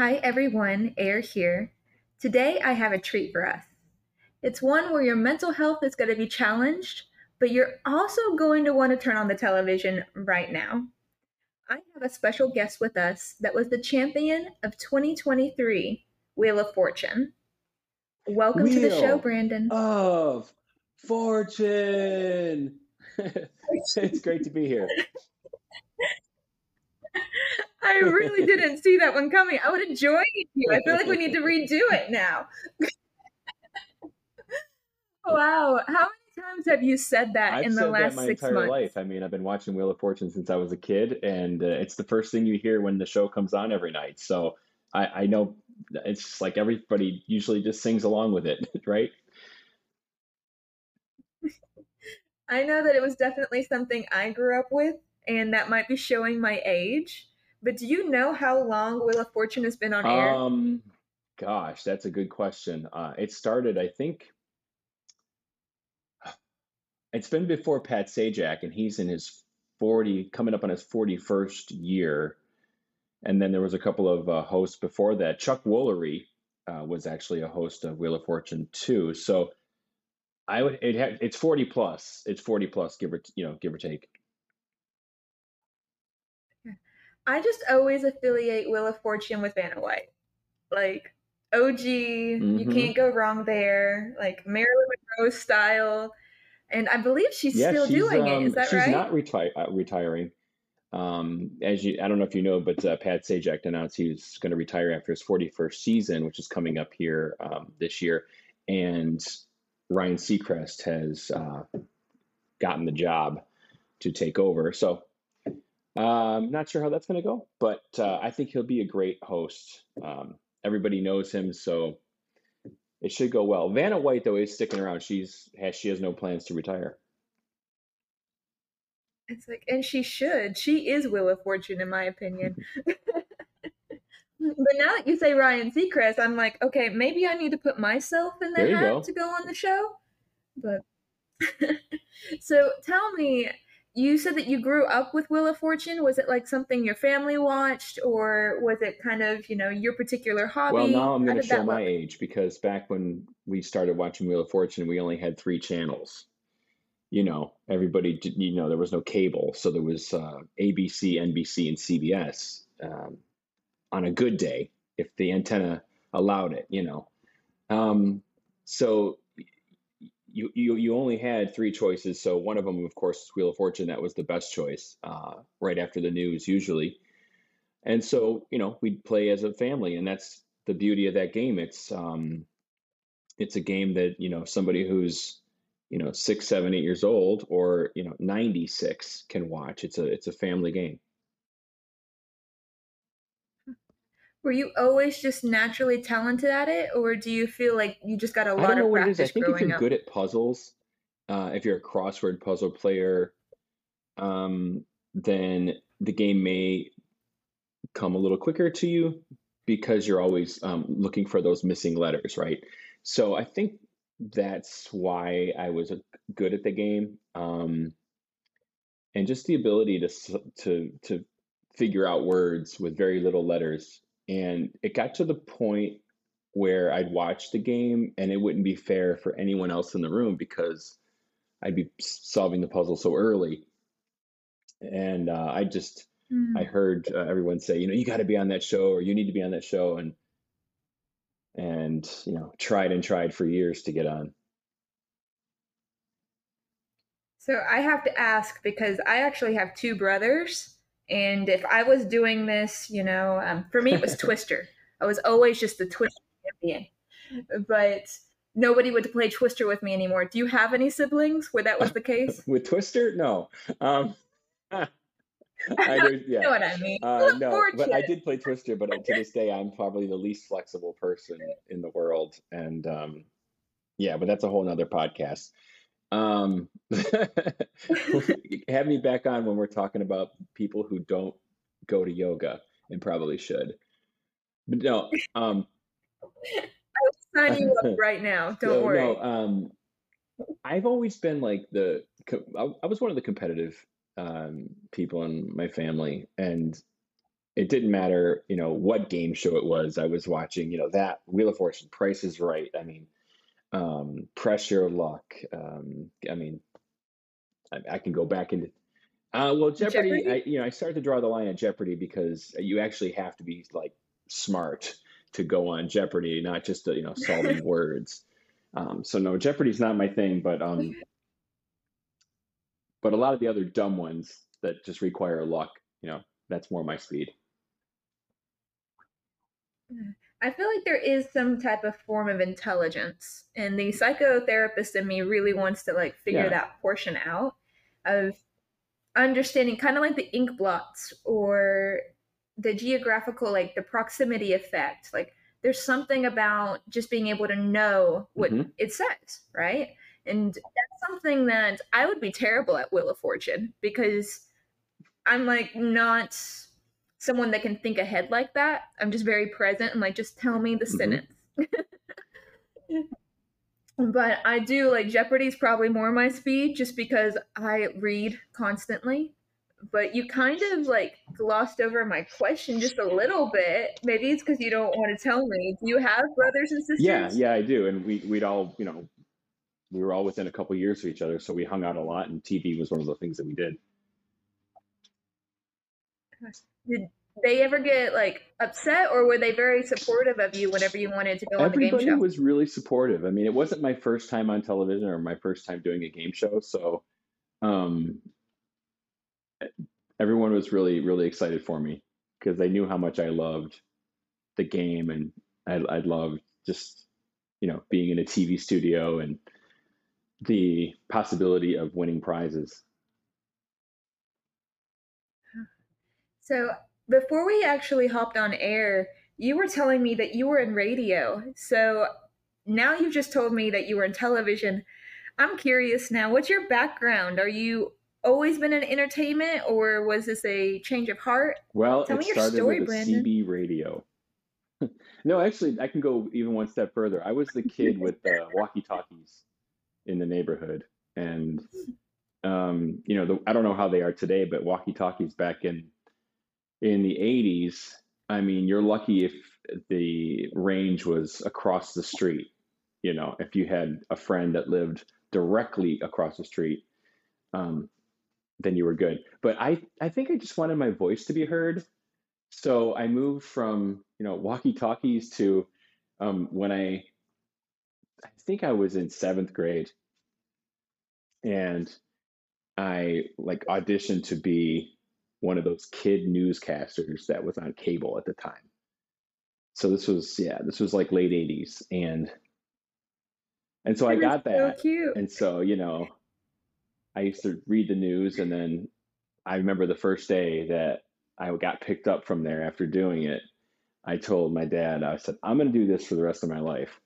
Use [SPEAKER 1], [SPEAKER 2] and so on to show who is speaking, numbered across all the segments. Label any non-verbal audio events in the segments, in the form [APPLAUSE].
[SPEAKER 1] Hi everyone, Air here. Today I have a treat for us. It's one where your mental health is going to be challenged, but you're also going to want to turn on the television right now. I have a special guest with us that was the champion of 2023 Wheel of Fortune. Welcome to the show,
[SPEAKER 2] Wheel
[SPEAKER 1] Brandon.
[SPEAKER 2] of Fortune. [LAUGHS] it's great to be here. [LAUGHS]
[SPEAKER 1] I really didn't see that one coming. I would have joined you. I feel like we need to redo it now. [LAUGHS] wow. How many times have you said that
[SPEAKER 2] I've
[SPEAKER 1] in the last
[SPEAKER 2] my
[SPEAKER 1] six
[SPEAKER 2] entire
[SPEAKER 1] months?
[SPEAKER 2] life. I mean, I've been watching Wheel of Fortune since I was a kid, and uh, it's the first thing you hear when the show comes on every night. So I, I know it's like everybody usually just sings along with it, [LAUGHS] right? [LAUGHS]
[SPEAKER 1] I know that it was definitely something I grew up with, and that might be showing my age. But do you know how long Wheel of Fortune has been on air?
[SPEAKER 2] Um, gosh, that's a good question. Uh, it started, I think, [SIGHS] it's been before Pat Sajak, and he's in his 40, coming up on his 41st year. And then there was a couple of uh, hosts before that. Chuck Woolery uh, was actually a host of Wheel of Fortune too. So I would it ha- it's 40 plus. It's 40 plus, give or you know, give or take.
[SPEAKER 1] I just always affiliate Wheel of Fortune with Vanna White. Like, OG, you
[SPEAKER 2] hmm
[SPEAKER 1] can't go wrong there. Like, Marilyn Monroe style. And I believe she's
[SPEAKER 2] Yeah,
[SPEAKER 1] still
[SPEAKER 2] she's
[SPEAKER 1] doing it. Is
[SPEAKER 2] um
[SPEAKER 1] that
[SPEAKER 2] she's
[SPEAKER 1] right?
[SPEAKER 2] She's not retire uh, retiring. Um, as you, I don't know if you know, but uh, Pat Sajak announced he was going to retire after his 41st season, which is coming up here um, this year. And Ryan Seacrest has uh, gotten the job to take over. So um, not sure how that's going to go, but uh, I think he'll be a great host. Um, everybody knows him, so it should go well. Vanna White, though, is sticking around. She's has she has no plans to retire.
[SPEAKER 1] It's like, and she should. She is Wheel of Fortune, in my opinion. [LAUGHS] [LAUGHS] But now that you say Ryan Seacrest, I'm like, okay, maybe I need to put myself in the hat
[SPEAKER 2] go.
[SPEAKER 1] to go on the show. But [LAUGHS] so tell me, you said that you grew up with Wheel of Fortune. Was it like something your family watched, or was it kind of, you know, your particular hobby?
[SPEAKER 2] Well, now I'm going to show my
[SPEAKER 1] look?
[SPEAKER 2] age because back when we started watching Wheel of Fortune, we only had three channels. You know, everybody, did, you know, there was no cable, so there was uh, ABC, NBC, and CBS um, on a good day if the antenna allowed it. You know, um, so you you you only had three choices. So one of them, of course, is Wheel of Fortune. That was the best choice, uh, right after the news, usually. And so, you know, we'd play as a family, and that's the beauty of that game. It's um, it's a game that, you know, somebody who's, you know, six, seven, eight years old, or you know, 96 can watch. It's a it's a family game.
[SPEAKER 1] Were you always just naturally talented at it, or do you feel like you just got a lot
[SPEAKER 2] don't know
[SPEAKER 1] of
[SPEAKER 2] what it is. I think if you're
[SPEAKER 1] up?
[SPEAKER 2] good at puzzles, uh, if you're a crossword puzzle player, um, then the game may come a little quicker to you because you're always um, looking for those missing letters, right? So I think that's why I was uh, good at the game, um, and just the ability to to to figure out words with very little letters. And it got to the point where I'd watch the game, and it wouldn't be fair for anyone else in the room because I'd be solving the puzzle so early, and uh, I just I
[SPEAKER 1] Hmm.
[SPEAKER 2] heard uh, everyone say, you know, you got to be on that show or you need to be on that show, and and you know, tried and tried for years to get on.
[SPEAKER 1] So I have to ask because I actually have two brothers, and if I was doing this, you know, um, for me it was [LAUGHS] Twister. I was always just the Twister champion, but nobody would play Twister with me anymore. Do you have any siblings where that was the case? [LAUGHS]
[SPEAKER 2] With Twister, no. Um, [LAUGHS] I do,
[SPEAKER 1] you know what I mean?
[SPEAKER 2] Uh, no, but I did play Twister, but to this day, I'm probably the least flexible person in the world. And um, yeah, but that's a whole nother podcast. Um, [LAUGHS] have me back on when we're talking about people who don't go to yoga and probably should. But no, um, I'll
[SPEAKER 1] Sign you up [LAUGHS] right now. Don't
[SPEAKER 2] so
[SPEAKER 1] worry.
[SPEAKER 2] no, um, I've always been like the, I, I was one of the competitive um, people in my family, and it didn't matter, you know, what game show it was. I was watching, you know, that Wheel of Fortune, Price is Right. I mean, um, Press Your Luck. Um, I mean, I, I, can go back into. Uh, well, Jeopardy. Jeopardy? I, you know, I started to draw the line at Jeopardy because you actually have to be like smart to go on Jeopardy, not just you know solving [LAUGHS] words. Um, so no, Jeopardy's not my thing, but um, but a lot of the other dumb ones that just require luck, you know, that's more my speed.
[SPEAKER 1] I feel like there is some type of form of intelligence, and the psychotherapist in me really wants to like figure yeah. that portion out of understanding, kind of like the ink blots or the geographical, like the proximity effect. Like there's something about just being able to know what mm-hmm. it says, right? And that's something that I would be terrible at Wheel of Fortune because I'm like not someone that can think ahead like that. I'm just very present and like just tell me the mm-hmm. sentence. [LAUGHS] but I do like Jeopardy's probably more my speed just because I read constantly. But you kind of like glossed over my question just a little bit. Maybe it's because you don't want to tell me. Do you have brothers and sisters?
[SPEAKER 2] Yeah, yeah, I do. And we we'd all, you know, we were all within a couple years of each other, so we hung out a lot, and TV was one of the things that we did.
[SPEAKER 1] Did they ever get like upset, or were they very supportive of you whenever you wanted to go
[SPEAKER 2] Everybody
[SPEAKER 1] on the game show?
[SPEAKER 2] was really supportive. I mean, it wasn't my first time on television or my first time doing a game show, so um, everyone was really really excited for me because they knew how much I loved the game and I, I loved just you know being in a TV studio and the possibility of winning prizes.
[SPEAKER 1] So before we actually hopped on air, you were telling me that you were in radio. So now you've just told me that you were in television. I'm curious now, what's your background? Are you always been in entertainment or was this a change of heart?
[SPEAKER 2] Well, Tell it me started your story, with Brandon. CB radio. [LAUGHS] no, actually, I can go even one step further. I was the [LAUGHS] kid with the walkie-talkies in the neighborhood, and um, you know, the, I don't know how they are today, but walkie-talkies back in in the 80s, I mean, you're lucky if the range was across the street. You know, if you had a friend that lived directly across the street, um, then you were good. But I, I think I just wanted my voice to be heard. So I moved from, you know, walkie talkies to um, when I, I think I was in seventh grade and I like auditioned to be one of those kid newscasters that was on cable at the time. So this was yeah, this was like late '80s, and and so I got that,
[SPEAKER 1] so
[SPEAKER 2] and so you know, I used to read the news, and then I remember the first day that I got picked up from there after doing it. I told my dad, I said, I'm going to do this for the rest of my life.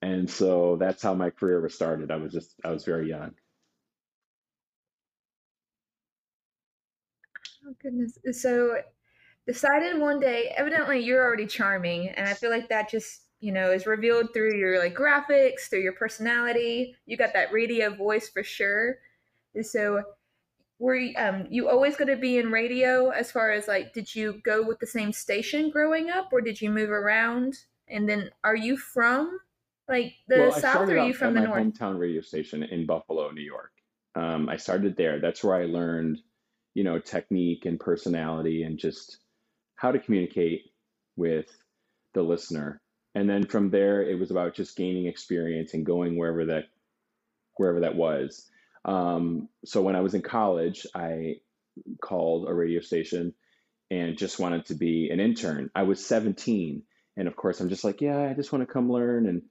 [SPEAKER 2] And so that's how my career was started. I was just, I was very young.
[SPEAKER 1] Oh goodness. So decided one day, evidently you're already charming, and I feel like that just, you know, is revealed through your like graphics, through your personality. You got that radio voice for sure. And So were you, um you always going to be in radio as far as like did you go with the same station growing up or did you move around? And then are you from like the
[SPEAKER 2] well,
[SPEAKER 1] south or are you from the north?
[SPEAKER 2] hometown radio station in Buffalo, New York. Um, I started there. That's where I learned you know, technique and personality and just how to communicate with the listener. And then from there, it was about just gaining experience and going wherever that wherever that was. Um, so when I was in college, I called a radio station and just wanted to be an intern. I was 17, and of course, I'm just like, yeah, I just want to come learn and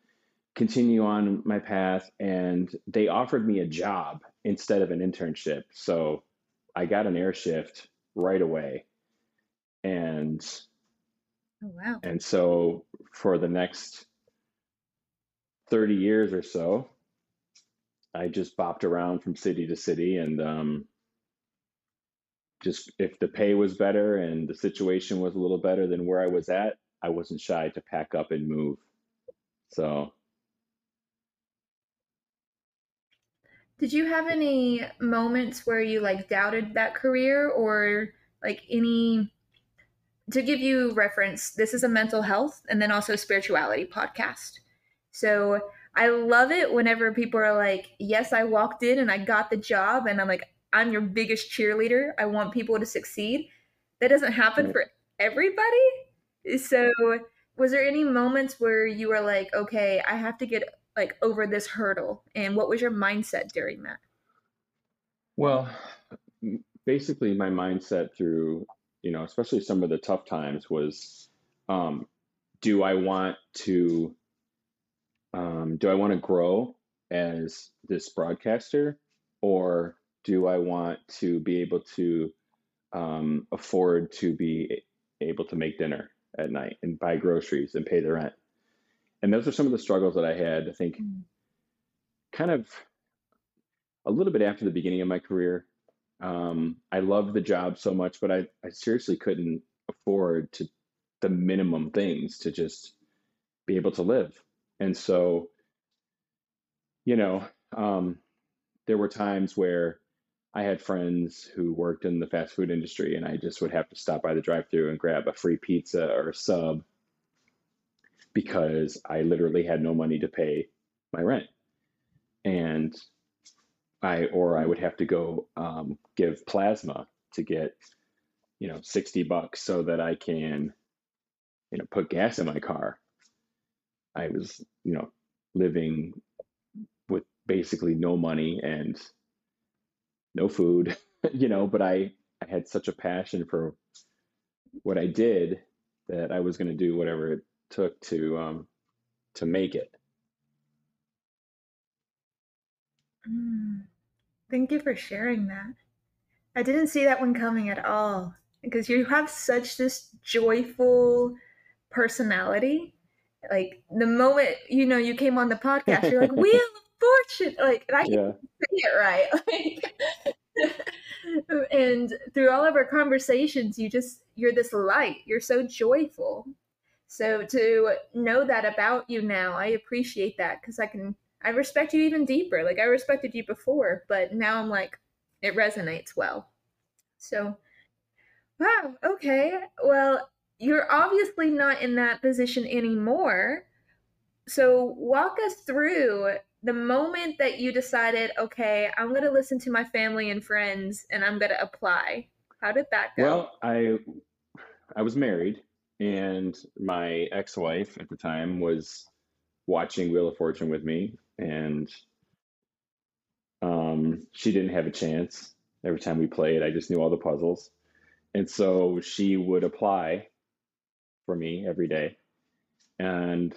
[SPEAKER 2] continue on my path. And they offered me a job instead of an internship. So I got an air shift right away. And
[SPEAKER 1] oh, wow.
[SPEAKER 2] And so for the next 30 years or so, I just bopped around from city to city and um, just if the pay was better and the situation was a little better than where I was at, I wasn't shy to pack up and move. So
[SPEAKER 1] Did you have any moments where you like doubted that career or like any to give you reference, this is a mental health and then also spirituality podcast. So I love it whenever people are like, Yes, I walked in and I got the job. And I'm like, I'm your biggest cheerleader. I want people to succeed. That doesn't happen for everybody. So, was there any moments where you were like, okay, I have to get like over this hurdle? And what was your mindset during that?
[SPEAKER 2] Well, basically, my mindset through, you know, especially some of the tough times was, um, do I want to um, do I want to grow as this broadcaster or do I want to be able to um, afford to be able to make dinner at night and buy groceries and pay the rent? And those are some of the struggles that I had, I think, mm. kind of a little bit after the beginning of my career. Um, I loved the job so much, but I, I seriously couldn't afford to the minimum things to just be able to live. And so, you know, um, there were times where I had friends who worked in the fast food industry, and I just would have to stop by the drive through and grab a free pizza or a sub because I literally had no money to pay my rent. And I, or I would have to go um, give plasma to get, you know, 60 bucks so that I can, you know, put gas in my car. I was, you know, living with basically no money and no food, [LAUGHS] you know, but I, I had such a passion for what I did that I was going to do whatever it took to, um, to make it.
[SPEAKER 1] Mm, thank you for sharing that. I didn't see that one coming at all because you have such this joyful personality like the moment you know you came on the podcast, you're like [LAUGHS] Wheel of Fortune, like I yeah. say it right. [LAUGHS] Like, [LAUGHS] and through all of our conversations, you just you're this light. You're so joyful. So to know that about you now, I appreciate that because I can I respect you even deeper. Like I respected you before, but now I'm like it resonates well. So wow, okay. Well, you're obviously not in that position anymore. So, walk us through the moment that you decided, okay, I'm going to listen to my family and friends and I'm going to apply. How did that go?
[SPEAKER 2] Well, I I was married and my ex-wife at the time was watching Wheel of Fortune with me and um, she didn't have a chance. Every time we played, I just knew all the puzzles. And so she would apply for me every day. And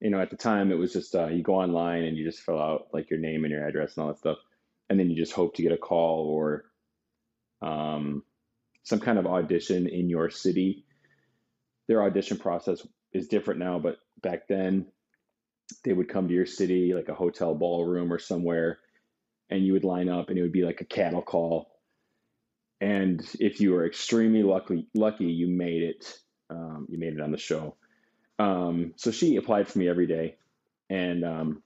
[SPEAKER 2] you know, at the time, it was just uh, you go online and you just fill out like your name and your address and all that stuff, and then you just hope to get a call or um, some kind of audition in your city. Their audition process is different now, but back then they would come to your city, like a hotel ballroom or somewhere, and you would line up, and it would be like a cattle call. And if you were extremely lucky, lucky, you made it um, you made it on the show. Um, so she applied for me every day, and um,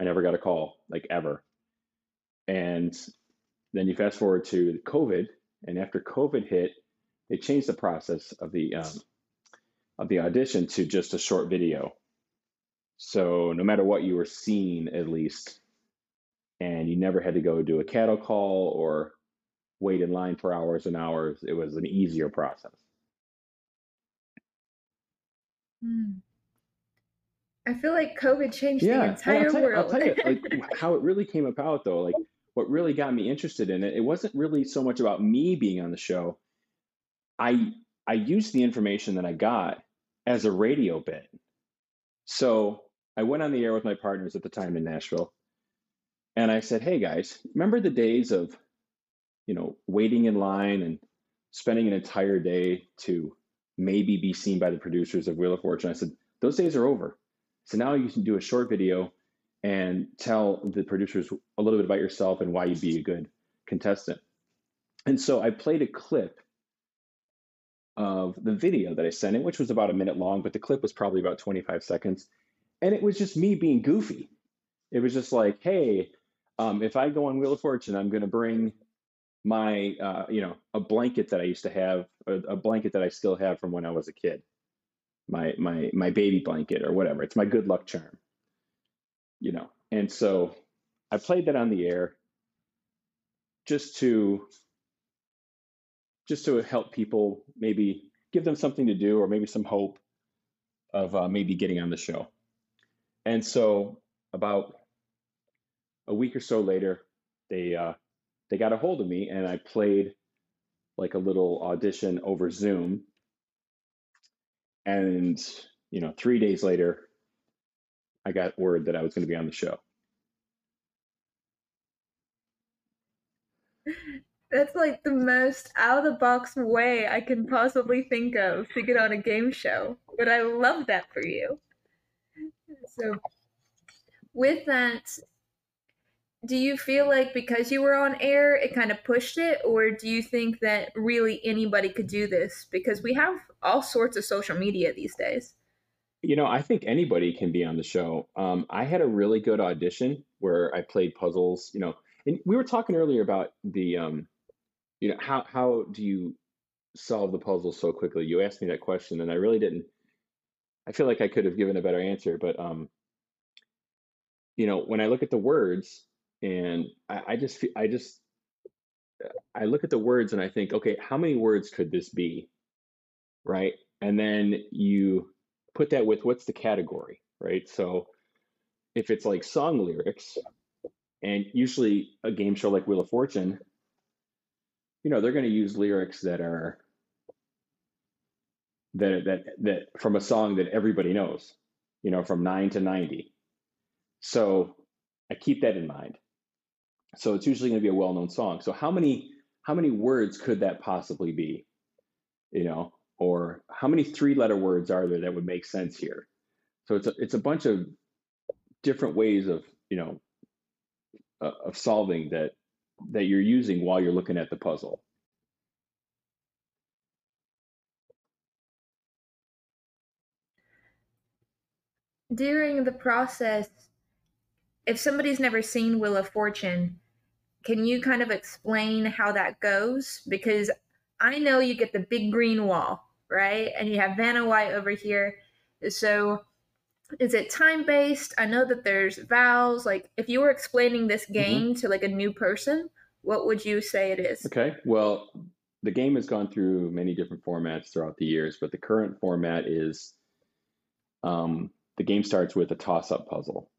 [SPEAKER 2] I never got a call, like ever. And then you fast forward to COVID, and after COVID hit, they changed the process of the um, of the audition to just a short video. So no matter what you were seeing, at least, and you never had to go do a cattle call or wait in line for hours and hours. It was an easier process.
[SPEAKER 1] Mm. I feel like COVID changed the entire
[SPEAKER 2] I'll tell
[SPEAKER 1] you, I'll
[SPEAKER 2] tell you like [LAUGHS] how it really came about though. Like what really got me interested in it, it wasn't really so much about me being on the show. I I used the information that I got as a radio bit. So I went on the air with my partners at the time in Nashville, and I said, "Hey guys, remember the days of, you know, waiting in line and spending an entire day to maybe be seen by the producers of Wheel of Fortune. I said, those days are over. So now you can do a short video and tell the producers a little bit about yourself and why you'd be a good contestant. And so I played a clip of the video that I sent in, which was about a minute long, but the clip was probably about 25 seconds. And it was just me being goofy. It was just like, hey, um, if I go on Wheel of Fortune, I'm going to bring my uh, you know a blanket that I used to have, a, a blanket that I still have from when I was a kid, my my my baby blanket or whatever. It's my good luck charm, you know. And so I played that on the air just to just to help people maybe give them something to do or maybe some hope of uh, maybe getting on the show. And so about a week or so later, they uh, they got a hold of me and I played like a little audition over Zoom. And you know, three days later, I got word that I was going to be on the show.
[SPEAKER 1] That's like the most out of the box way I can possibly think of to get on a game show. But I love that for you. So, with that, do you feel like because you were on air, it kind of pushed it? Or do you think that really anybody could do this? Because we have all sorts of social media these days.
[SPEAKER 2] You know, I think anybody can be on the show. Um, I had a really good audition where I played puzzles, you know, and we were talking earlier about the, um, you know, how, how do you solve the puzzle so quickly? You asked me that question and I really didn't, I feel like I could have given a better answer, but, um, you know, when I look at the words, and I, I just I just I look at the words and I think, okay, how many words could this be, right? And then you put that with what's the category, right? So if it's like song lyrics, and usually a game show like Wheel of Fortune, you know, they're going to use lyrics that are that that that from a song that everybody knows, you know, from 9 to 90. So I keep that in mind. So it's usually going to be a well-known song. So how many how many words could that possibly be? You know, or how many three-letter words are there that would make sense here? So it's a, it's a bunch of different ways of you know uh, of solving that that you're using while you're looking at the puzzle.
[SPEAKER 1] During the process, if somebody's never seen Wheel of Fortune, can you kind of explain how that goes? Because I know you get the big green wall, right? And you have Vanna White over here. So is it time based? I know that there's vowels. Like if you were explaining this mm-hmm. game mm-hmm. to like a new person, what would you say it is?
[SPEAKER 2] Okay. Well, the game has gone through many different formats throughout the years, but the current format is um, the game starts with a toss up puzzle.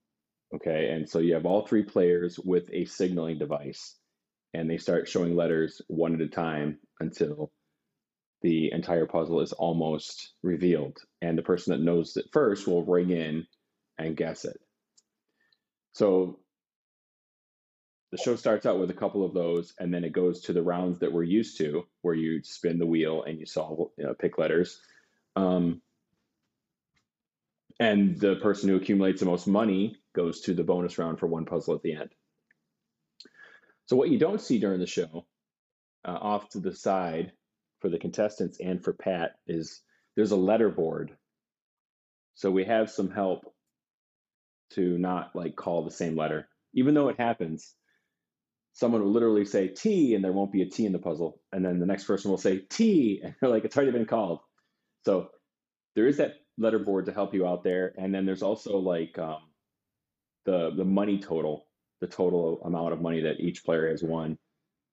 [SPEAKER 2] Okay, and so you have all three players with a signaling device, and they start showing letters one at a time until the entire puzzle is almost revealed. And the person that knows it first will ring in and guess it. So the show starts out with a couple of those, and then it goes to the rounds that we're used to, where you spin the wheel and you solve, you know, pick letters. Um, and the person who accumulates the most money goes to the bonus round for one puzzle at the end. So what you don't see during the show, uh, off to the side for the contestants and for Pat, is there's a letter board. So we have some help to not like call the same letter, even though it happens. Someone will literally say T and there won't be a T in the puzzle, and then the next person will say T [LAUGHS] and they're like it's already been called. So there is that letter board to help you out there, and then there's also like um, the the money total, the total amount of money that each player has won.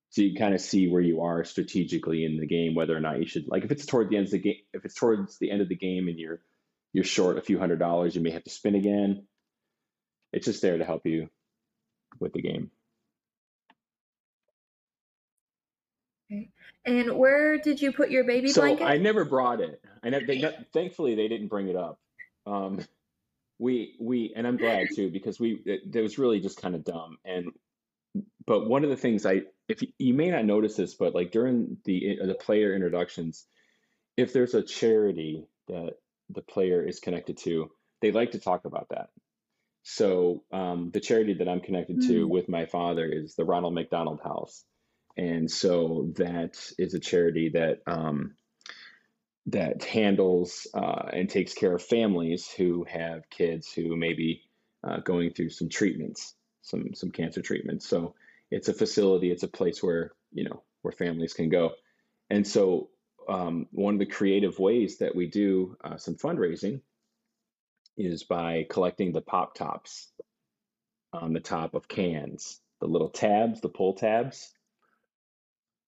[SPEAKER 2] So you kind of see where you are strategically in the game, whether or not you should like if it's toward the end of the game, if it's towards the end of the game and you're you're short a few hundred dollars, you may have to spin again. It's just there to help you with the game.
[SPEAKER 1] Okay. And where did you put your baby
[SPEAKER 2] so
[SPEAKER 1] blanket?
[SPEAKER 2] I never brought it. I never. They, thankfully, they didn't bring it up. Um, we we and I'm glad too because we it, it was really just kind of dumb and but one of the things I if you, you may not notice this but like during the the player introductions if there's a charity that the player is connected to they like to talk about that. So um, the charity that I'm connected to mm. with my father is the Ronald McDonald House. And so that is a charity that um, that handles uh, and takes care of families who have kids who may be uh, going through some treatments, some some cancer treatments. So it's a facility, it's a place where you know where families can go. And so, um, one of the creative ways that we do uh, some fundraising is by collecting the pop tops on the top of cans, the little tabs, the pull tabs,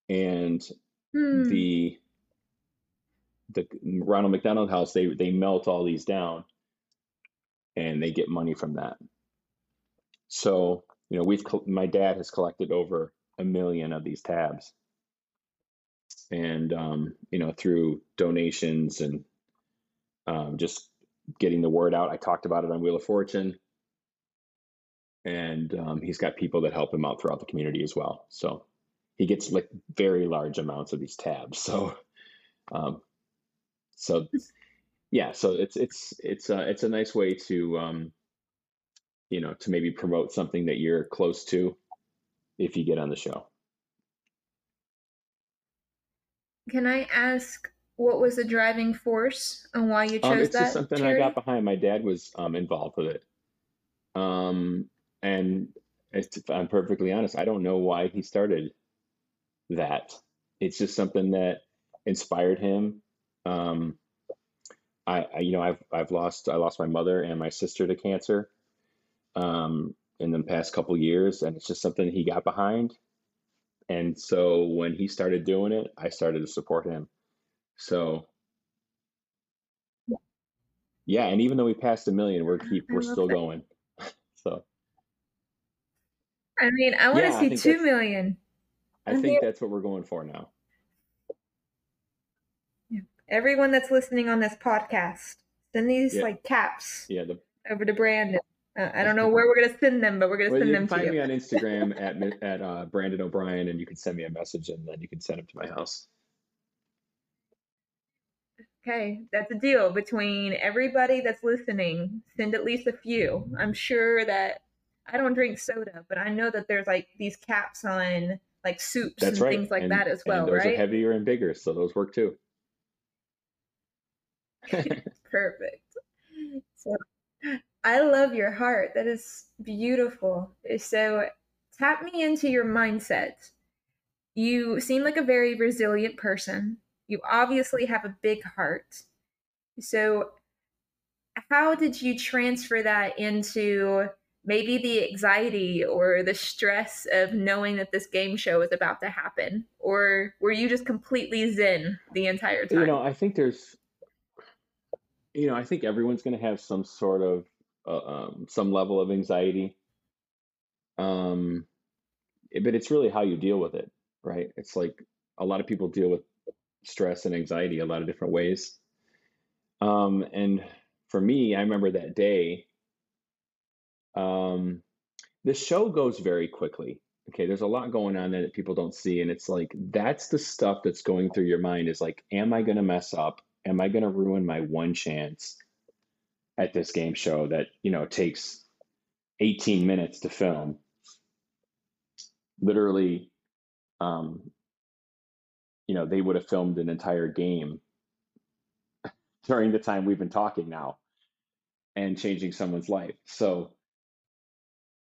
[SPEAKER 2] and
[SPEAKER 1] Hmm.
[SPEAKER 2] the the Ronald McDonald House. They they melt all these down, and they get money from that. So you know, we've my dad has collected over a million of these tabs, and um, you know, through donations and um, just getting the word out. I talked about it on Wheel of Fortune, and um, he's got people that help him out throughout the community as well. So he gets like very large amounts of these tabs. [LAUGHS] So, um, so yeah, so it's it's it's uh, it's a nice way to um, you know to maybe promote something that you're close to if you get on the show.
[SPEAKER 1] Can I ask what was the driving force and why you chose
[SPEAKER 2] Um, it's
[SPEAKER 1] that
[SPEAKER 2] just something
[SPEAKER 1] charity?
[SPEAKER 2] I got behind. My dad was um, involved with it, um, and if I'm perfectly honest, I don't know why he started that. It's just something that inspired him. Um, I, I, you know, I've I've lost I lost my mother and my sister to cancer um, in the past couple years, and it's just something he got behind. And so when he started doing it, I started to support him. So yeah, and even though we passed a million, we're keep we're still
[SPEAKER 1] that.
[SPEAKER 2] going. [LAUGHS] So
[SPEAKER 1] I mean, I want to
[SPEAKER 2] yeah, I
[SPEAKER 1] see two million.
[SPEAKER 2] I think that's what we're going for now.
[SPEAKER 1] Everyone that's listening on this podcast, send these
[SPEAKER 2] Yeah,
[SPEAKER 1] like caps
[SPEAKER 2] yeah. The
[SPEAKER 1] over to Brandon. Uh, I don't know where we're gonna send them, but we're gonna
[SPEAKER 2] well,
[SPEAKER 1] send them
[SPEAKER 2] can
[SPEAKER 1] to
[SPEAKER 2] find
[SPEAKER 1] you.
[SPEAKER 2] Find me on Instagram [LAUGHS] at at uh, Brandon O'Brien, and you can send me a message, and then you can send them to my house.
[SPEAKER 1] Okay, that's a deal between everybody that's listening. Send at least a few. I'm sure that I don't drink soda, but I know that there's like these caps on like soups
[SPEAKER 2] That's
[SPEAKER 1] and
[SPEAKER 2] right,
[SPEAKER 1] things like
[SPEAKER 2] and
[SPEAKER 1] that as well,
[SPEAKER 2] those are
[SPEAKER 1] right?
[SPEAKER 2] heavier and bigger, so those work too. [LAUGHS]
[SPEAKER 1] Perfect. [LAUGHS] So I love your heart. That is beautiful. So tap me into your mindset. You seem like a very resilient person. You obviously have a big heart. So how did you transfer that into maybe the anxiety or the stress of knowing that this game show is about to happen? Or were you just completely zen the entire time?
[SPEAKER 2] You know. I think there's, you know, I think everyone's going to have some sort of uh, um, some level of anxiety. Um, eh, but it's really how you deal with it, right? It's like a lot of people deal with stress and anxiety a lot of different ways. Um, and for me, I remember that day. Um, the show goes very quickly. Okay, there's a lot going on there that people don't see, and it's like that's the stuff that's going through your mind is like, am I going to mess up? Am I going to ruin my one chance at this game show that, you know, takes 18 minutes to film? Literally, um, you know, they would have filmed an entire game [LAUGHS] during the time we've been talking now and changing someone's life. So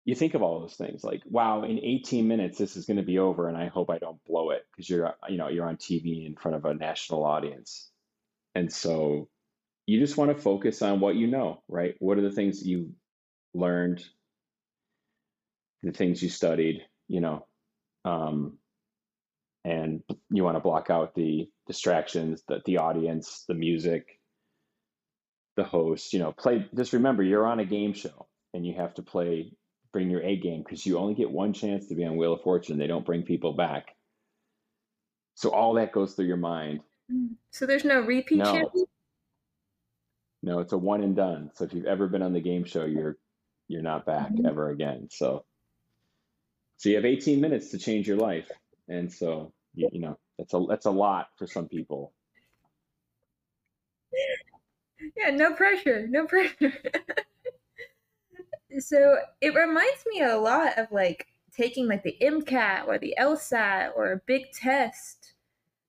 [SPEAKER 2] you think of all those things like, wow, in 18 minutes this is going to be over, and I hope I don't blow it because you're, you know, you're on TV in front of a national audience, and so you just want to focus on what you know, right? What are the things you learned, the things you studied, you know, um, and you want to block out the distractions, the the audience, the music, the host, you know, play. Just remember, you're on a game show, and you have to play bring your A game because you only get one chance to be on Wheel of Fortune. They don't bring people back. So all that goes through your mind.
[SPEAKER 1] Mm. So there's no repeat
[SPEAKER 2] No,
[SPEAKER 1] channel?
[SPEAKER 2] No, it's a one and done. So if you've ever been on the game show, you're you're not back
[SPEAKER 1] Mhm.
[SPEAKER 2] ever again. So so you have 18 minutes to change your life. And so you, you know, that's a that's a lot for some people.
[SPEAKER 1] Yeah, no pressure, no pressure. [LAUGHS] so it reminds me a lot of like taking like the MCAT or the LSAT or a big test.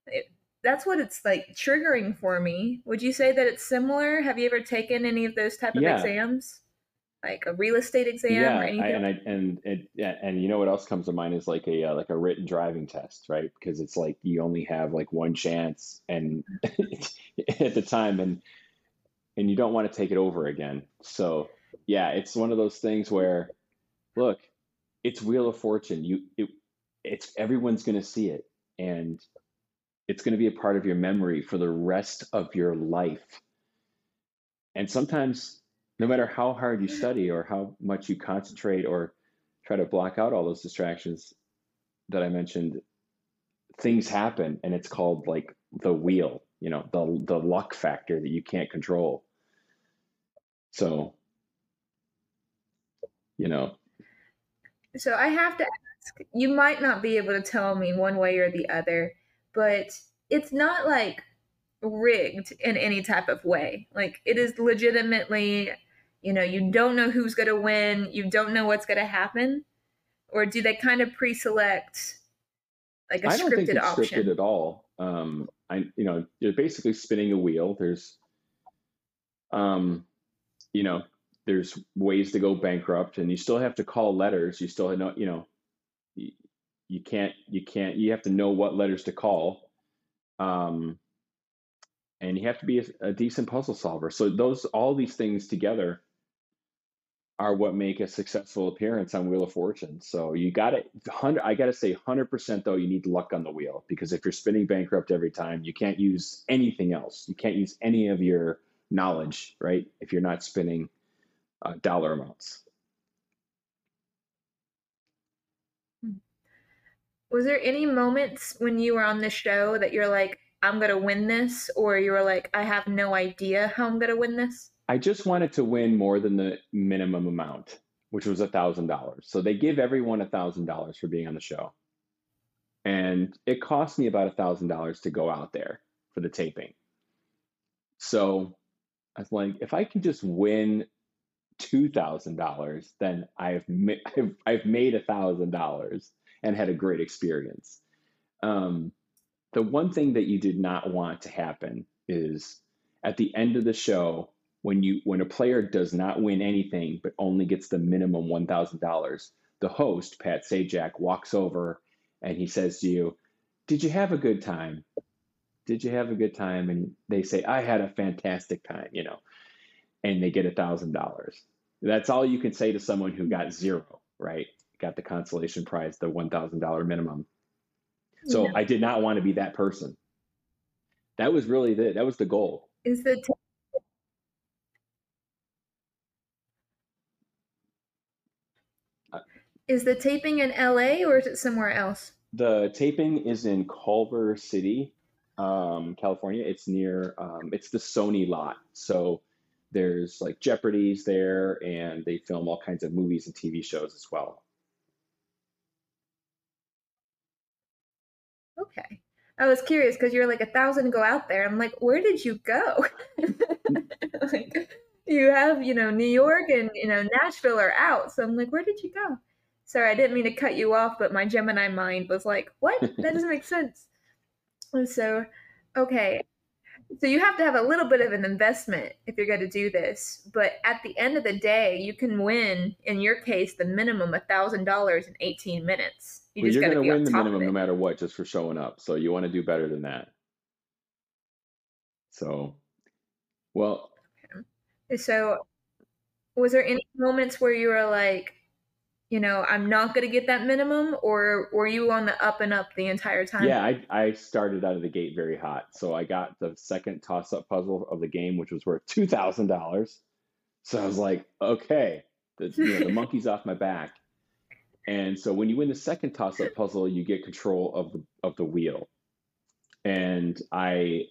[SPEAKER 1] It, that's what it's like triggering for me. Would you say that it's similar? Have you ever taken any of those type of
[SPEAKER 2] Yeah,
[SPEAKER 1] exams? like a real estate exam
[SPEAKER 2] Yeah,
[SPEAKER 1] or
[SPEAKER 2] I, and I and it yeah, and you know what else comes to mind is like a uh, like a written driving test, right? Because it's like you only have like one chance, and [LAUGHS] at the time, and and you don't want to take it over again. So yeah, it's one of those things where, look, it's Wheel of Fortune. You it, it's everyone's going to see it, and it's going to be a part of your memory for the rest of your life. And sometimes, no matter how hard you study or how much you concentrate or try to block out all those distractions that I mentioned, things happen, and it's called like the wheel, you know, the the luck factor that you can't control. So, you know,
[SPEAKER 1] So I have to ask, you might not be able to tell me one way or the other, but it's not like rigged in any type of way. Like it is legitimately, you know, you don't know who's going to win, you don't know what's going to happen, or do they kind of pre-select like a
[SPEAKER 2] I don't think
[SPEAKER 1] scripted
[SPEAKER 2] it's scripted
[SPEAKER 1] option?
[SPEAKER 2] at all. Um, I, you know, you're basically spinning a wheel. There's, um, you know, there's ways to go bankrupt, and you still have to call letters. You still know, you know, you can't, you can't, you have to know what letters to call. Um, and you have to be a, a decent puzzle solver. So those, all these things together are what make a successful appearance on Wheel of Fortune. So you got to, I got to say, 100% though, you need luck on the wheel because if you're spinning bankrupt every time, you can't use anything else. You can't use any of your knowledge, right? If you're not spinning uh, dollar amounts.
[SPEAKER 1] Was there any moments when you were on the show that you're like, I'm going to win this, or you were like, I have no idea how I'm going to win this?
[SPEAKER 2] I just wanted to win more than the minimum amount, which was a thousand dollars. So they give everyone a thousand dollars for being on the show. And it cost me about a thousand dollars to go out there for the taping. So I was like, if I can just win two thousand dollars, then I've ma- [LAUGHS] I've, I've made a thousand dollars and had a great experience. Um, the one thing that you did not want to happen is at the end of the show when you when a player does not win anything but only gets the minimum one thousand dollars, the host Pat Sajak walks over and he says to you, "Did you have a good time? Did you have a good time?" And they say, "I had a fantastic time," you know, and they get a thousand dollars. That's all you can say to someone who got zero, right? Got the consolation prize, the one thousand dollar minimum. So
[SPEAKER 1] Yeah.
[SPEAKER 2] I did not want to be that person. That was really the that was the goal.
[SPEAKER 1] Is the t-
[SPEAKER 2] Uh,
[SPEAKER 1] is the taping in LA or is it somewhere else?
[SPEAKER 2] The taping is in Culver City, um, California. It's near um, it's the Sony lot. So there's like Jeopardy's there, and they film all kinds of movies and TV shows as well.
[SPEAKER 1] I was curious because you're like a thousand go out there. I'm like, where did you go? [LAUGHS] like, you have, you know, New York and, you know, Nashville are out. So I'm like, where did you go? Sorry, I didn't mean to cut you off, but my Gemini mind was like, what? That doesn't make sense. And so, okay. So you have to have a little bit of an investment if you're going to do this. But at the end of the day, you can win, in your case, the minimum a $1,000 in 18 minutes. You
[SPEAKER 2] Well,
[SPEAKER 1] just
[SPEAKER 2] you're going to win the minimum no matter what, just for showing up. So you want to do better than that. So, well,
[SPEAKER 1] So, was there any moments where you were like, you know, I'm not going to get that minimum, or were you on the up and up the entire time?
[SPEAKER 2] yeah, I I started out of the gate very hot. So I got the second toss-up puzzle of the game, which was worth two thousand dollars. So I was like, okay, the you know, the [LAUGHS] monkey's off my back. And so when you win the second toss-up puzzle, you get control of the of the wheel. And I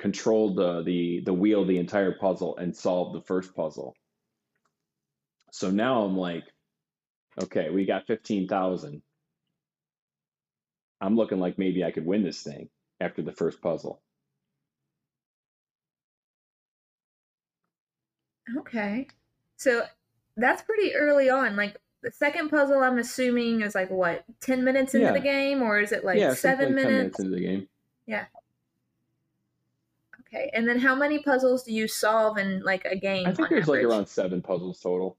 [SPEAKER 2] controlled the the the wheel the entire puzzle and solved the first puzzle. So now I'm like, okay, we got 15,000. I'm looking like maybe I could win this thing after the first puzzle.
[SPEAKER 1] Okay. So that's pretty early on. Like the second puzzle, I'm assuming is like what, 10 minutes into the game, or is it like
[SPEAKER 2] Yeah,
[SPEAKER 1] seven
[SPEAKER 2] like 10
[SPEAKER 1] minutes?
[SPEAKER 2] minutes into the game.
[SPEAKER 1] Yeah. Okay. And then how many puzzles do you solve in like a game?
[SPEAKER 2] I think there's like around seven puzzles total,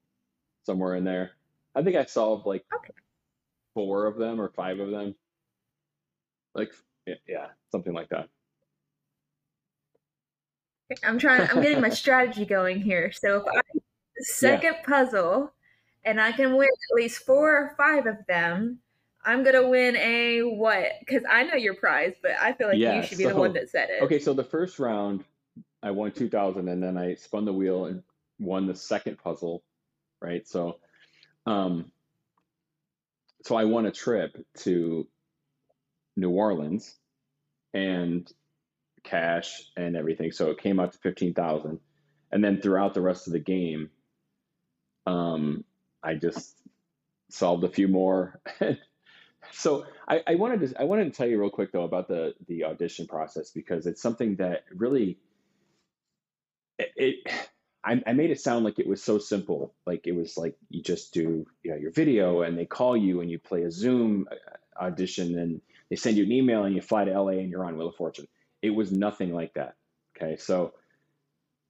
[SPEAKER 2] somewhere in there. I think I solved like
[SPEAKER 1] Okay.
[SPEAKER 2] four of them or five of them. Like, yeah, yeah, something like that.
[SPEAKER 1] I'm trying. I'm getting my strategy going here. So if I the second puzzle, and I can win at least four or five of them, I'm gonna win a what? Because I know your prize, but I feel like
[SPEAKER 2] Yeah,
[SPEAKER 1] you should be the one that said it.
[SPEAKER 2] Okay, so the first round, I won 2000 and then I spun the wheel and won the second puzzle, right? So, um, so I won a trip to New Orleans and cash and everything. So it came out to 15,000. And then throughout the rest of the game, um, I just solved a few more. [LAUGHS] so I, I wanted to I wanted to tell you real quick though about the the audition process because it's something that really it, it I, I made it sound like it was so simple. Like it was like you just do you know your video and they call you and you play a zoom uh, audition and they send you an email and you fly to la and you're on wheel of fortune. It was nothing like that. Okay? So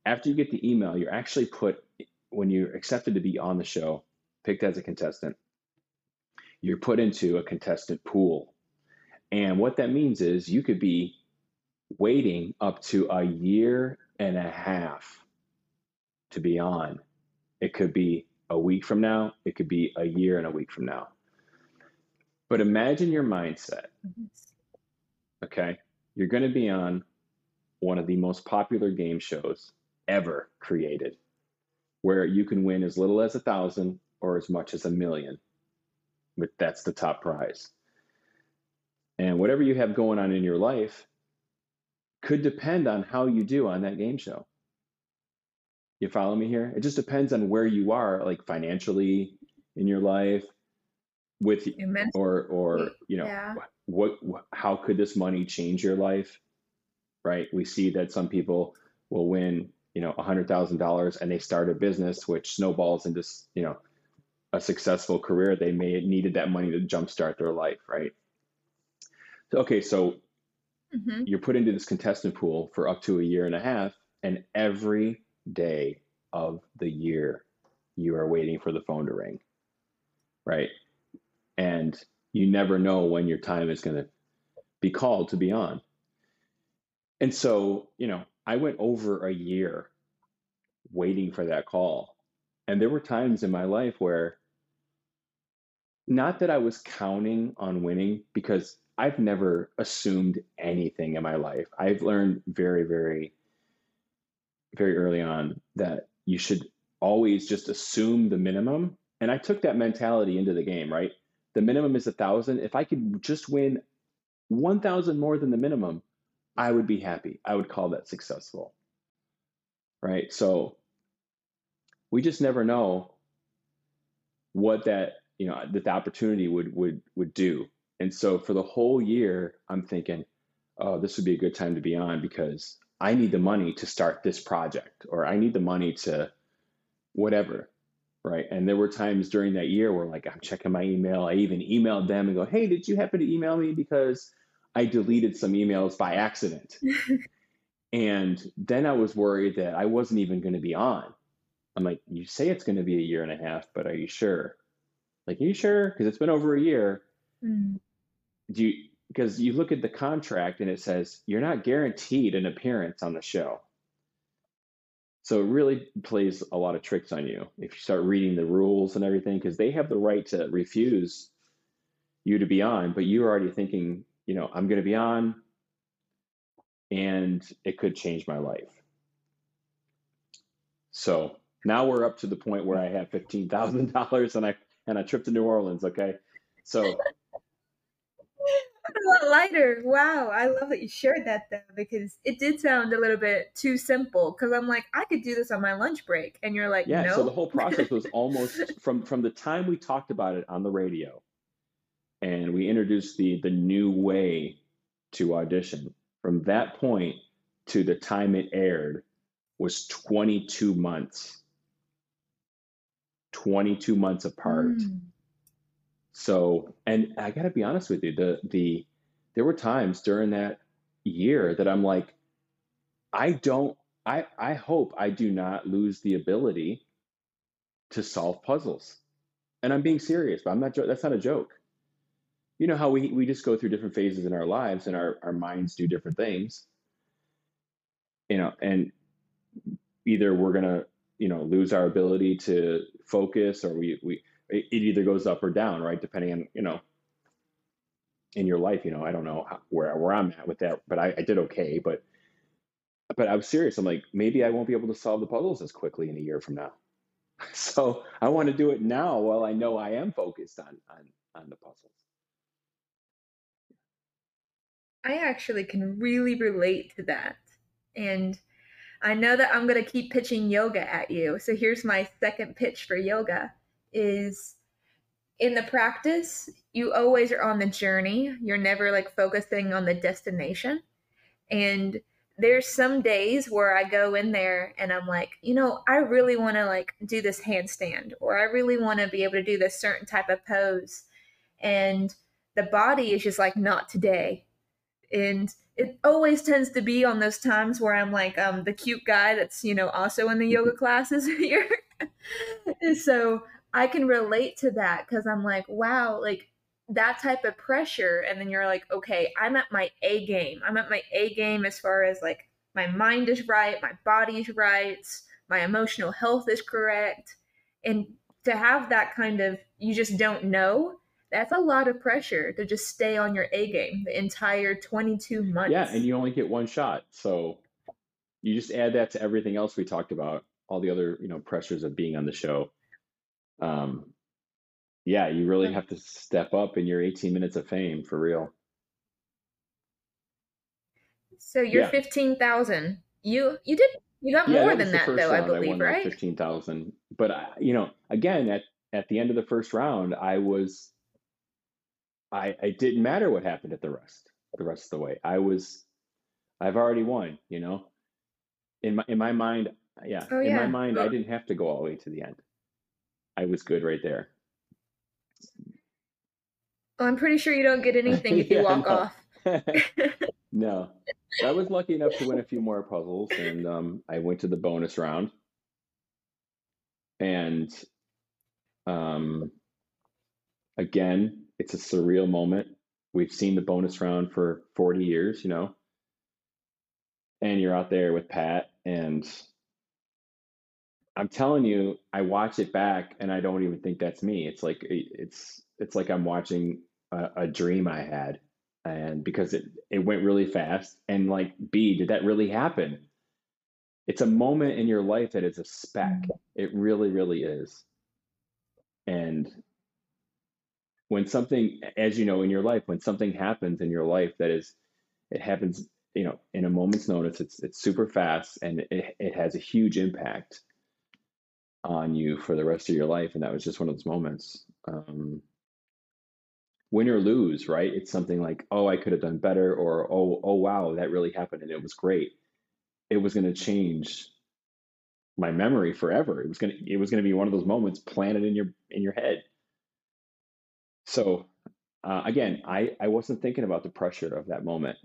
[SPEAKER 2] after you get the email you're actually put when you're accepted to be on the show picked as a contestant you're put into a contestant pool. And what that means is you could be waiting up to a year and a half to be on. It could be a week from now, it could be a year and a week from now. But imagine your mindset, okay? You're going to be on one of the most popular game shows ever created, where you can win as little as a thousand or as much as a million. But that's the top prize. And whatever you have going on in your life could depend on how you do on that game show. You follow me here? It just depends on where you are, like financially in your life, with
[SPEAKER 1] mental-
[SPEAKER 2] or or you know
[SPEAKER 1] Yeah.
[SPEAKER 2] what, what how could this money change your life? Right? We see that some people will win, you know, a hundred thousand dollars and they start a business which snowballs into you know a successful career. They may have needed that money to jumpstart their life, right? So, okay, so
[SPEAKER 1] Mhm.
[SPEAKER 2] you're put into this contestant pool for up to a year and a half, and every day of the year, you are waiting for the phone to ring, right? And you never know when your time is going to be called to be on. And so, you know, I went over a year waiting for that call. And there were times in my life where, not that I was counting on winning, because I've never assumed anything in my life. I've learned very, very, very early on that you should always just assume the minimum. And I took that mentality into the game, right? The minimum is a thousand. If I could just win 1,000 more than the minimum, I would be happy. I would call that successful, right? So we just never know what that, you know, that the opportunity would, would, would do. And so for the whole year, I'm thinking, oh, this would be a good time to be on because I need the money to start this project or I need the money to whatever. Right. And there were times during that year where like I'm checking my email. I even emailed them and go, Hey, did you happen to email me? Because I deleted some emails by accident. [LAUGHS] and then I was worried that I wasn't even going to be on. I'm like, you say it's going to be a year and a half, but are you sure? Like, are you sure? Because it's been over a year
[SPEAKER 1] Mm.
[SPEAKER 2] do you because you look at the contract and it says you're not guaranteed an appearance on the show. So it really plays a lot of tricks on you. If you start reading the rules and everything because they have the right to refuse you to be on but you're already thinking you know i'm going to be on and it could change my life. So now we're up to the point where i have $15000 and i and a trip to new orleans okay? So
[SPEAKER 1] A lot lighter. Wow, I love that you shared that though because it did sound a little bit too simple. Because I'm like, I could do this on my lunch break, and you're like,
[SPEAKER 2] Yeah,
[SPEAKER 1] no.
[SPEAKER 2] so the whole process was almost [LAUGHS] from from the time we talked about it on the radio and we introduced the the new way to audition. From that point to the time it aired was 22 months. 22 months apart.
[SPEAKER 1] Mm.
[SPEAKER 2] So, and I got to be honest with you, the the there were times during that year that I'm like I don't I I hope I do not lose the ability to solve puzzles. And I'm being serious, but I'm not that's not a joke. You know how we we just go through different phases in our lives and our our minds do different things. You know, and either we're to, you know, lose our ability to focus or we we it either goes up or down, right? Depending on, you know, in your life, you know, I don't know how, where where I'm at with that, but I, I did okay. But but I was serious. I'm like, maybe I won't be able to solve the puzzles as quickly in a year from now. [LAUGHS] So I want to do it now while I know I am focused on on on the puzzles.
[SPEAKER 1] I actually can really relate to that. And I know that I'm going to keep pitching yoga at you. So here's my second pitch for yoga is in the practice, you always are on the journey. You're never like focusing on the destination. And there's some days where I go in there and I'm like, you know, I really want to like do this handstand or I really want to be able to do this certain type of pose. And the body is just like, not today. And it always tends to be on those times where I'm like um the cute guy that's, you know, also in the yoga [LAUGHS] classes [LAUGHS] here. [LAUGHS] so I can relate to that because I'm like, wow, like that type of pressure and then you're like okay i'm at my a game. I'm at my a game as far as like my mind is right my body's right my emotional health is correct and to have that kind of you just don't know that's a lot of pressure to just stay on your a game the entire 22 months.
[SPEAKER 2] yeah and you only get one shot so you just add that to everything else we talked about all the other you know pressures of being on the show um, yeah, you really have to step up in your 18 minutes of fame for real.
[SPEAKER 1] So you're
[SPEAKER 2] Yeah.
[SPEAKER 1] 15,000. You you did you got
[SPEAKER 2] Yeah,
[SPEAKER 1] more
[SPEAKER 2] that
[SPEAKER 1] than that though, I.
[SPEAKER 2] I
[SPEAKER 1] believe,
[SPEAKER 2] like
[SPEAKER 1] right?
[SPEAKER 2] 15,000. But I, you know, again, at at the end of the first round, I was I it didn't matter what happened at the rest, the rest of the way. I was I've already won, you know. In my in my mind, yeah,
[SPEAKER 1] Oh
[SPEAKER 2] in my
[SPEAKER 1] yeah.
[SPEAKER 2] mind, I didn't have to go all the way to the end. I was good right there.
[SPEAKER 1] Well, I'm pretty sure you don't get anything if you [LAUGHS]
[SPEAKER 2] Yeah,
[SPEAKER 1] walk
[SPEAKER 2] no.
[SPEAKER 1] off. [LAUGHS]
[SPEAKER 2] No. I was lucky enough to win a few more puzzles and um I went to the bonus round and um again, it's a surreal moment. We've seen the bonus round for 40 years, you know, and you're out there with Pat and I'm telling you, I watch it back and I don't even think that's me. It's like it's it's like I'm watching a, a dream I had, and because it it went really fast. And like, B, did that really happen? It's a moment in your life that is a speck. Mm-hmm. It really, really is. And when something, as you know, in your life, when something happens in your life that is, it happens, you know, in a moment's notice. It's it's super fast and it it has a huge impact on you for the rest of your life. And that was just one of those moments. Um, win or lose, right? It's something like, oh, I could have done better, or oh, oh, wow, that really happened and it was great. It was going to change my memory forever. It was going to, it was going to be one of those moments planted in your in your head. So uh, again, I I wasn't thinking about the pressure of that moment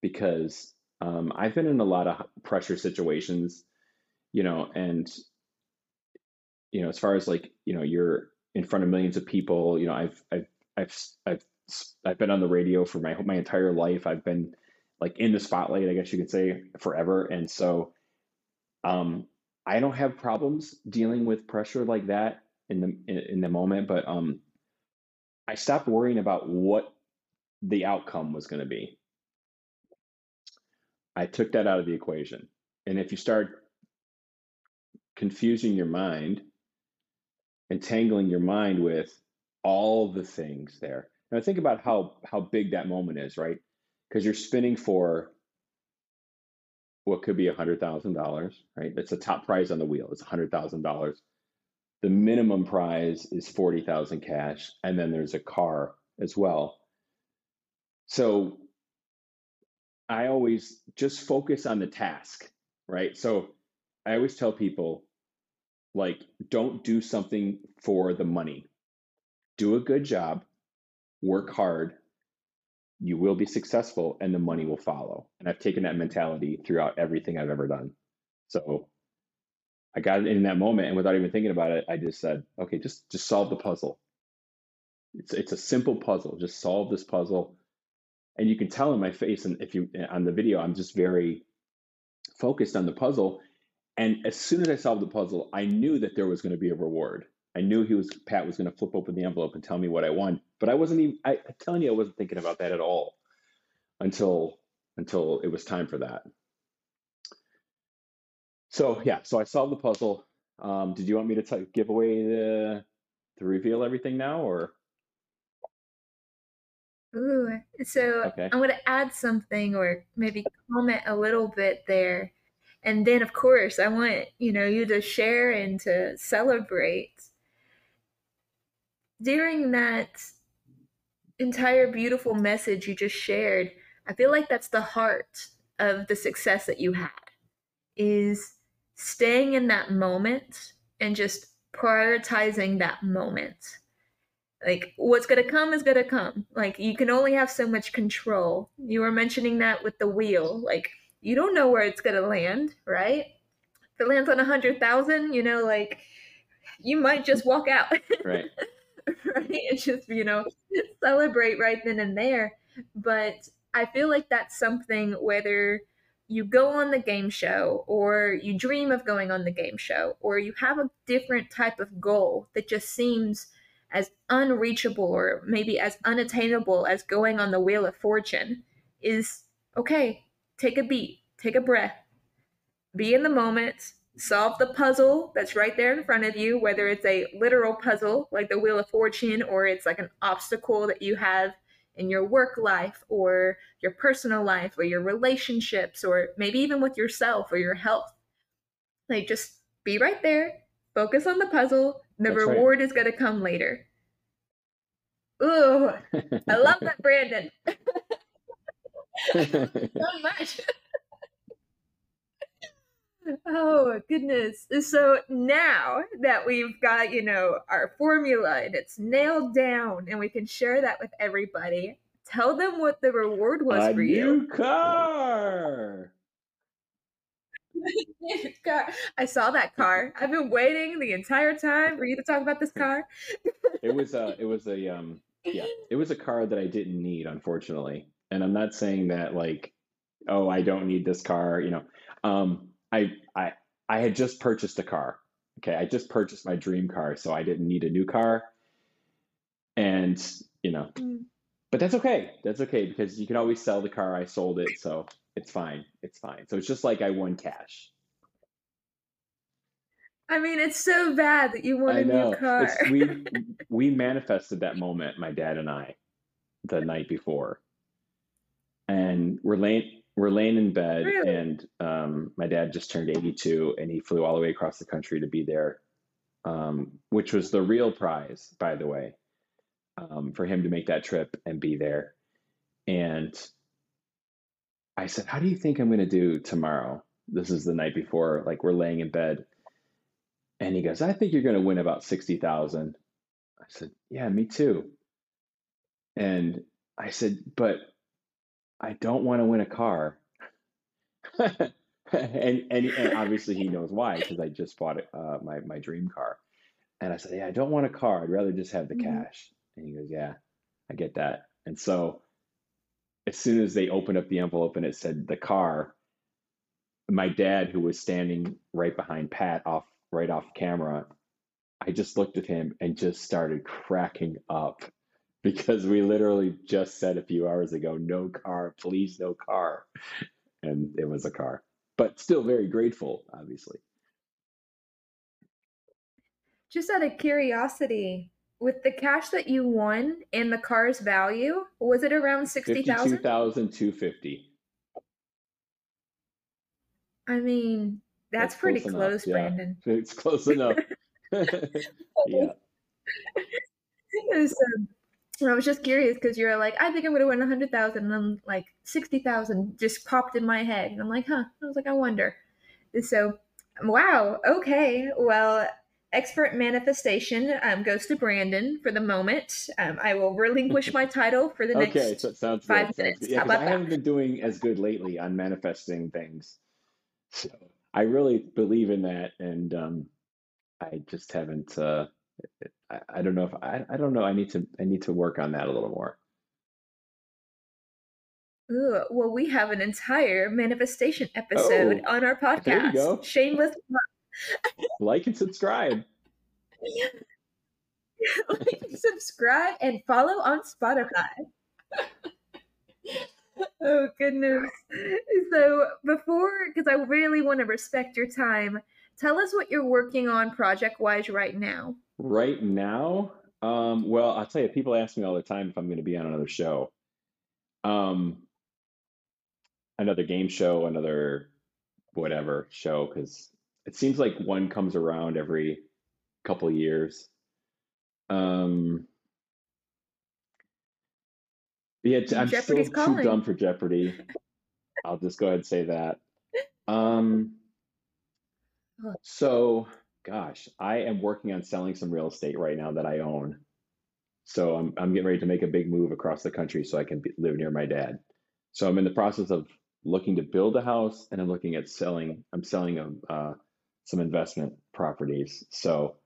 [SPEAKER 2] because um, I've been in a lot of pressure situations, you know, and you know, as far as like, you know, you're in front of millions of people, you know, I've, I've, I've, I've, I've been on the radio for my, my entire life. I've been like in the spotlight, I guess you could say forever. And so, um, I don't have problems dealing with pressure like that in the, in, in the moment, but, um, I stopped worrying about what the outcome was going to be. I took that out of the equation. And if you start confusing your mind entangling your mind with all the things there. Now think about how how big that moment is, right? Because you're spinning for what could be a hundred thousand dollars, right? That's the top prize on the wheel. It's a hundred thousand dollars. The minimum prize is forty thousand cash, and then there's a car as well. So I always just focus on the task, right? So I always tell people like don't do something for the money do a good job work hard you will be successful and the money will follow. And I've taken that mentality throughout everything I've ever done. So I got in that moment and without even thinking about it, I just said, okay, just just solve the puzzle. It's it's a simple puzzle. Just solve this puzzle. And you can tell in my face and if you on the video, I'm just very focused on the puzzle. And as soon as I solved the puzzle, I knew that there was going to be a reward. I knew he was Pat was going to flip open the envelope and tell me what I won, but I wasn't even. I, I'm telling you, I wasn't thinking about that at all until until it was time for that. So yeah, so I solved the puzzle. Um, did you want me to t- give away the to reveal everything now, or
[SPEAKER 1] Ooh, so
[SPEAKER 2] okay?
[SPEAKER 1] I'm going to add something or maybe comment a little bit there. And then, of course, I want, you know, you to share and to celebrate. During that entire beautiful message you just shared, I feel like that's the heart of the success that you had is staying in that moment and just prioritizing that moment. Like what's going to come is going to come. Like you can only have so much control. You were mentioning that with the wheel. Like you don't know where it's going to land right? If it lands on a hundred thousand you know like you might just walk out. [LAUGHS]
[SPEAKER 2] Right. [LAUGHS]
[SPEAKER 1] right? And just you know celebrate right then and there. But i feel like that's something whether you go on the game show or you dream of going on the game show or you have a different type of goal that just seems as unreachable or maybe as unattainable as going on the wheel of fortune is okay take a beat take a breath be in the moment solve the puzzle that's right there in front of you whether it's a literal puzzle like the wheel of fortune or it's like an obstacle that you have in your work life or your personal life or your relationships or maybe even with yourself or your health. Like just be right there focus on the puzzle the
[SPEAKER 2] That's right.
[SPEAKER 1] reward is going to come later. Ooh i love that [LAUGHS] brandon [LAUGHS] [LAUGHS] so much [LAUGHS] Oh goodness. So now that we've got, you know, our formula and it's nailed down and we can share that with everybody, tell them what the reward was
[SPEAKER 2] A
[SPEAKER 1] for you.
[SPEAKER 2] new car. [LAUGHS]
[SPEAKER 1] Car. I saw that car. I've been waiting the entire time for you to talk about this car.
[SPEAKER 2] It was a it was a um yeah, it was a car that I didn't need, unfortunately. And I'm not saying that like, oh, I don't need this car, you know. Um I I I had just purchased a car. Okay, I just purchased my dream car, so I didn't need a new car. And, you know,
[SPEAKER 1] Mm.
[SPEAKER 2] but that's okay. That's okay because you can always sell the car. I sold it, so it's fine. It's fine. So it's just like I won cash.
[SPEAKER 1] I mean, it's so bad that you want
[SPEAKER 2] I
[SPEAKER 1] a new
[SPEAKER 2] know.
[SPEAKER 1] car.
[SPEAKER 2] It's we [LAUGHS] we manifested that moment, my dad and I, the night before. And we're laying we're laying in bed
[SPEAKER 1] Really?
[SPEAKER 2] and um, my dad just turned 82 and he flew all the way across the country to be there. Um, which was the real prize, by the way, um, for him to make that trip and be there. And I said, How do you think I'm going to do tomorrow? This is the night before, like we're laying in bed. And he goes, I think you're going to win about 60,000. I said, Yeah, me too. And I said, But I don't want to win a car. and, and and obviously he knows why because I just bought uh, my my dream car. And I said, Yeah, I don't want a car. I'd rather just have the
[SPEAKER 1] Mhm.
[SPEAKER 2] cash. And he goes, Yeah, I get that. And so as soon as they opened up the envelope and it said the car, my dad, who was standing right behind Pat off right off camera, I just looked at him and just started cracking up because we literally just said a few hours ago, no car, please, no car. And it was a car, but still very grateful, obviously.
[SPEAKER 1] Just out of curiosity, with the cash that you won and the car's value, was it around 60,000?
[SPEAKER 2] 52,250.
[SPEAKER 1] I mean, that's,
[SPEAKER 2] That's
[SPEAKER 1] pretty
[SPEAKER 2] close
[SPEAKER 1] close.
[SPEAKER 2] Yeah,
[SPEAKER 1] Brandon. [LAUGHS]
[SPEAKER 2] it's close enough. [LAUGHS] [LAUGHS] yeah.
[SPEAKER 1] So, I was just curious because you're like, I think I'm gonna win a hundred thousand, and I'm like sixty thousand just popped in my head, and I'm like, huh? I was like, I wonder. And so, wow, okay, well, expert manifestation um, goes to Brandon for the moment. Um, I will relinquish my title for the next
[SPEAKER 2] okay, so sounds
[SPEAKER 1] five
[SPEAKER 2] good. Sounds
[SPEAKER 1] minutes.
[SPEAKER 2] good. Yeah,
[SPEAKER 1] How
[SPEAKER 2] because
[SPEAKER 1] about
[SPEAKER 2] I haven't
[SPEAKER 1] that?
[SPEAKER 2] been doing as good lately on manifesting things. So I really believe in that, and um, I just haven't. Uh, I, I don't know if I, I don't know. I need to I need to work on that a little more.
[SPEAKER 1] Ooh, well, we have an entire manifestation episode
[SPEAKER 2] Oh,
[SPEAKER 1] on our
[SPEAKER 2] there you
[SPEAKER 1] podcast.
[SPEAKER 2] go.
[SPEAKER 1] Shameless. [LAUGHS]
[SPEAKER 2] Like and subscribe. [LAUGHS]
[SPEAKER 1] Like, subscribe and follow on Spotify. [LAUGHS] oh goodness. So before, because I really want to respect your time, tell us what you're working on project wise right now.
[SPEAKER 2] Right now, um, well, I'll tell you, people ask me all the time if I'm going to be on another show. Um, another game show, another whatever show, because it seems like one comes around every couple of years. Um, yeah, I'm still
[SPEAKER 1] Jeopardy's
[SPEAKER 2] too dumb for Jeopardy. [LAUGHS] I'll just go ahead and say that. Um, so, gosh, I am working on selling some real estate right now that I own. So I'm I'm getting ready to make a big move across the country so I can be, live near my dad. So I'm in the process of looking to build a house, and I'm looking at selling. I'm selling um, uh, some investment properties. So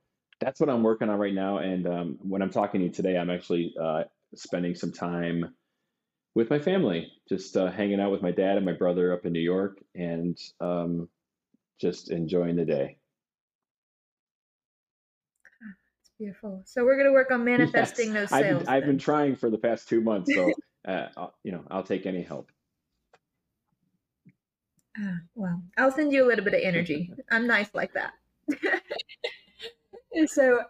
[SPEAKER 2] that's what I'm working on right now. And um, when I'm talking to you today, I'm actually uh, spending some time with my family, just uh, hanging out with my dad and my brother up in New York, and um, just enjoying the day.
[SPEAKER 1] it's beautiful. So we're gonna work on
[SPEAKER 2] Yes,
[SPEAKER 1] manifesting those
[SPEAKER 2] I've been,
[SPEAKER 1] sales
[SPEAKER 2] I've been trying for the past two months, so [LAUGHS] uh, you know I'll take any help.
[SPEAKER 1] Ah, well, I'll send you a little bit of energy. [LAUGHS] I'm nice like that. [LAUGHS] so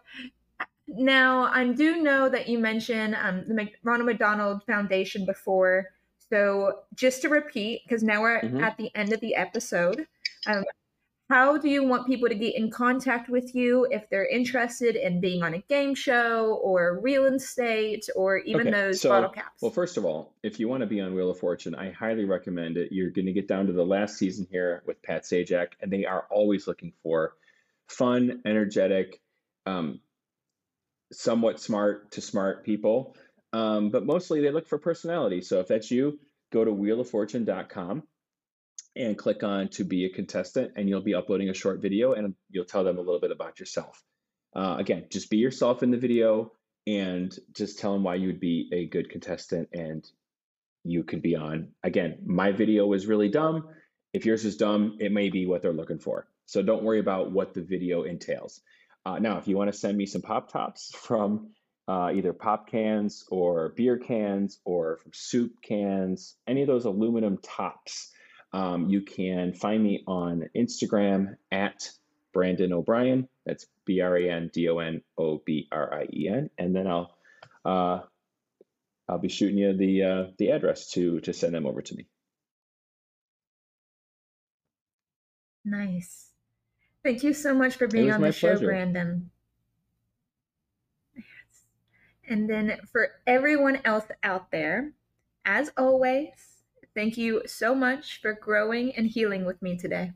[SPEAKER 1] now I do know that you mentioned um, the Mc- Ronald McDonald Foundation before. So just to repeat, because now we're
[SPEAKER 2] hmm
[SPEAKER 1] at the end of the episode, um, how do you want people to get in contact with you if they're interested in being on a game show or real estate or even
[SPEAKER 2] Okay,
[SPEAKER 1] those bottle caps?
[SPEAKER 2] well, first of all, if you want to be on Wheel of Fortune, I highly recommend it. You're going to get down to the last season here with Pat Sajak, and they are always looking for fun, energetic, um, somewhat smart to smart people. Um, but mostly they look for personality. So if that's you, go to wheeloffortune.com and click on to be a contestant, and you'll be uploading a short video and you'll tell them a little bit about yourself. Uh, again, just be yourself in the video and just tell them why you would be a good contestant and you could be on. Again, my video was really dumb. If yours is dumb, it may be what they're looking for. So don't worry about what the video entails. Uh, now, if you want to send me some pop tops from uh, either pop cans or beer cans or from soup cans, any of those aluminum tops, um, you can find me on Instagram at Brandon O'Brien. That's B R A N D O N O B R I E N, and then I'll uh, I'll be shooting you the uh, the address to to send them over to me.
[SPEAKER 1] Nice. Thank you so much for being on the show,
[SPEAKER 2] pleasure.
[SPEAKER 1] Brandon. And then for everyone else out there, as always, thank you so much for growing and healing with me today.